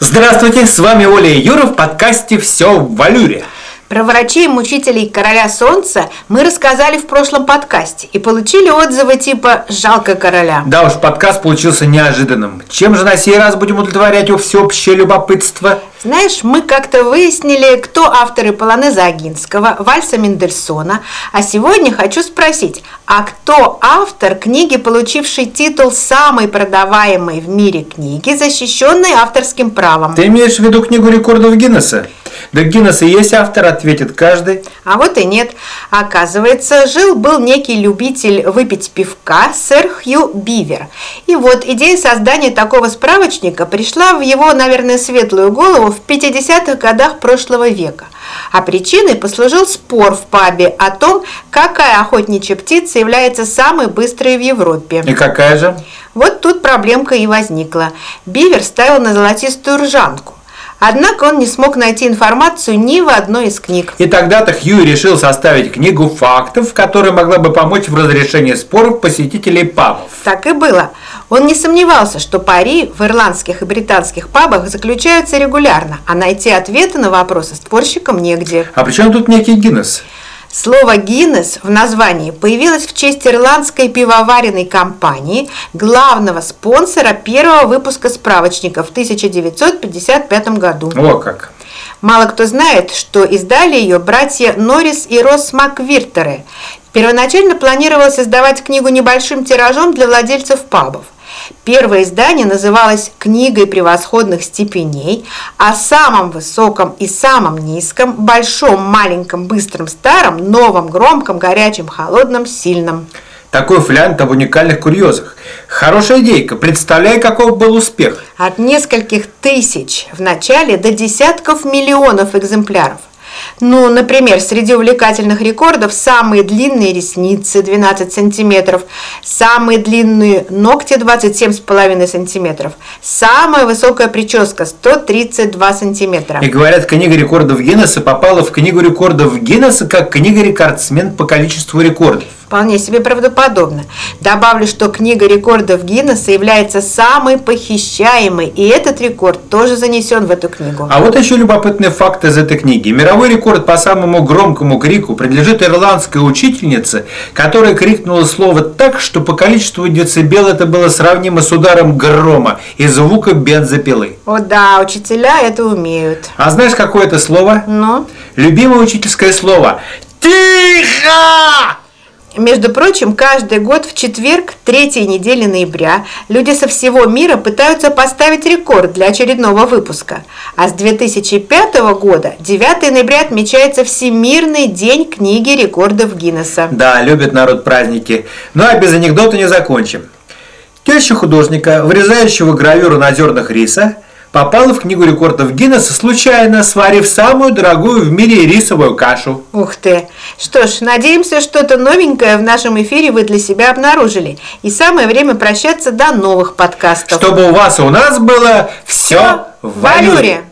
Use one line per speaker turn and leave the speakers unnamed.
Здравствуйте, с вами Оля Юра в подкасте «Все в валюре».
Про врачей и мучителей короля солнца мы рассказали в прошлом подкасте и получили отзывы типа «жалко короля».
Да уж, подкаст получился неожиданным. Чем же на сей раз будем удовлетворять всеобщее любопытство?
Знаешь, мы как-то выяснили, кто авторы полонеза Агинского, вальса Мендельсона, а сегодня хочу спросить, а кто автор книги, получившей титул самой продаваемой в мире книги, защищенной авторским правом?
Ты имеешь в виду книгу рекордов Гиннесса? Да Гиннес и есть автор, ответит каждый.
А вот и нет. Оказывается, жил-был некий любитель выпить пивка, сэр Хью Бивер. И вот идея создания такого справочника пришла в его, наверное, светлую голову в 50-х годах прошлого века. А причиной послужил спор в пабе о том, какая охотничья птица является самой быстрой в Европе.
И какая же?
Вот тут проблемка и возникла. Бивер ставил на золотистую ржанку. Однако он не смог найти информацию ни в одной из книг.
И тогда-то Хью решил составить книгу фактов, которая могла бы помочь в разрешении споров посетителей пабов.
Так и было. Он не сомневался, что пари в ирландских и британских пабах заключаются регулярно, а найти ответы на вопросы спорщикам негде.
А при чем тут некий Гиннес?
Слово «Гиннес» в названии появилось в честь ирландской пивоваренной компании, главного спонсора первого выпуска справочника в 1955 году.
О как!
Мало кто знает, что издали ее братья Норрис и Росс Маквиртеры. Первоначально планировалось издавать книгу небольшим тиражом для владельцев пабов. Первое издание называлось «Книгой превосходных степеней», о самом высоком и самом низком, большом, маленьком, быстром, старом, новом, громком, горячем, холодном, сильном.
Такой флянт об уникальных курьезах. Хорошая идейка. Представляй, каков был успех.
От нескольких тысяч в начале до десятков миллионов экземпляров. Ну, например, среди увлекательных рекордов самые длинные ресницы 12 сантиметров, самые длинные ногти 27,5 сантиметров, самая высокая прическа 132 сантиметра.
И говорят, книга рекордов Гиннесса попала в книгу рекордов Гиннесса как книга рекордсмен по количеству рекордов.
Вполне себе правдоподобно. Добавлю, что книга рекордов Гиннесса является самой похищаемой, и этот рекорд тоже занесен в эту книгу.
А вот еще любопытный факт из этой книги. Мировой рекорд по самому громкому крику принадлежит ирландской учительнице, которая крикнула слово так, что по количеству децибел это было сравнимо с ударом грома и звука бензопилы.
О да, учителя это умеют.
А знаешь, какое это слово?
Ну?
Любимое учительское слово. Тихо!
Между прочим, каждый год в четверг, третьей недели ноября, люди со всего мира пытаются поставить рекорд для очередного выпуска. А с 2005 года 9 ноября отмечается Всемирный день книги рекордов Гиннесса.
Да, любит народ праздники. Ну а без анекдота не закончим. Теща художника, вырезающего гравюру на зернах риса, попала в книгу рекордов Гиннесса случайно, сварив самую дорогую в мире рисовую кашу.
Ух ты! Что ж, надеемся, что-то новенькое в нашем эфире вы для себя обнаружили. И самое время прощаться до новых подкастов.
Чтобы у вас и у нас было все в валюре.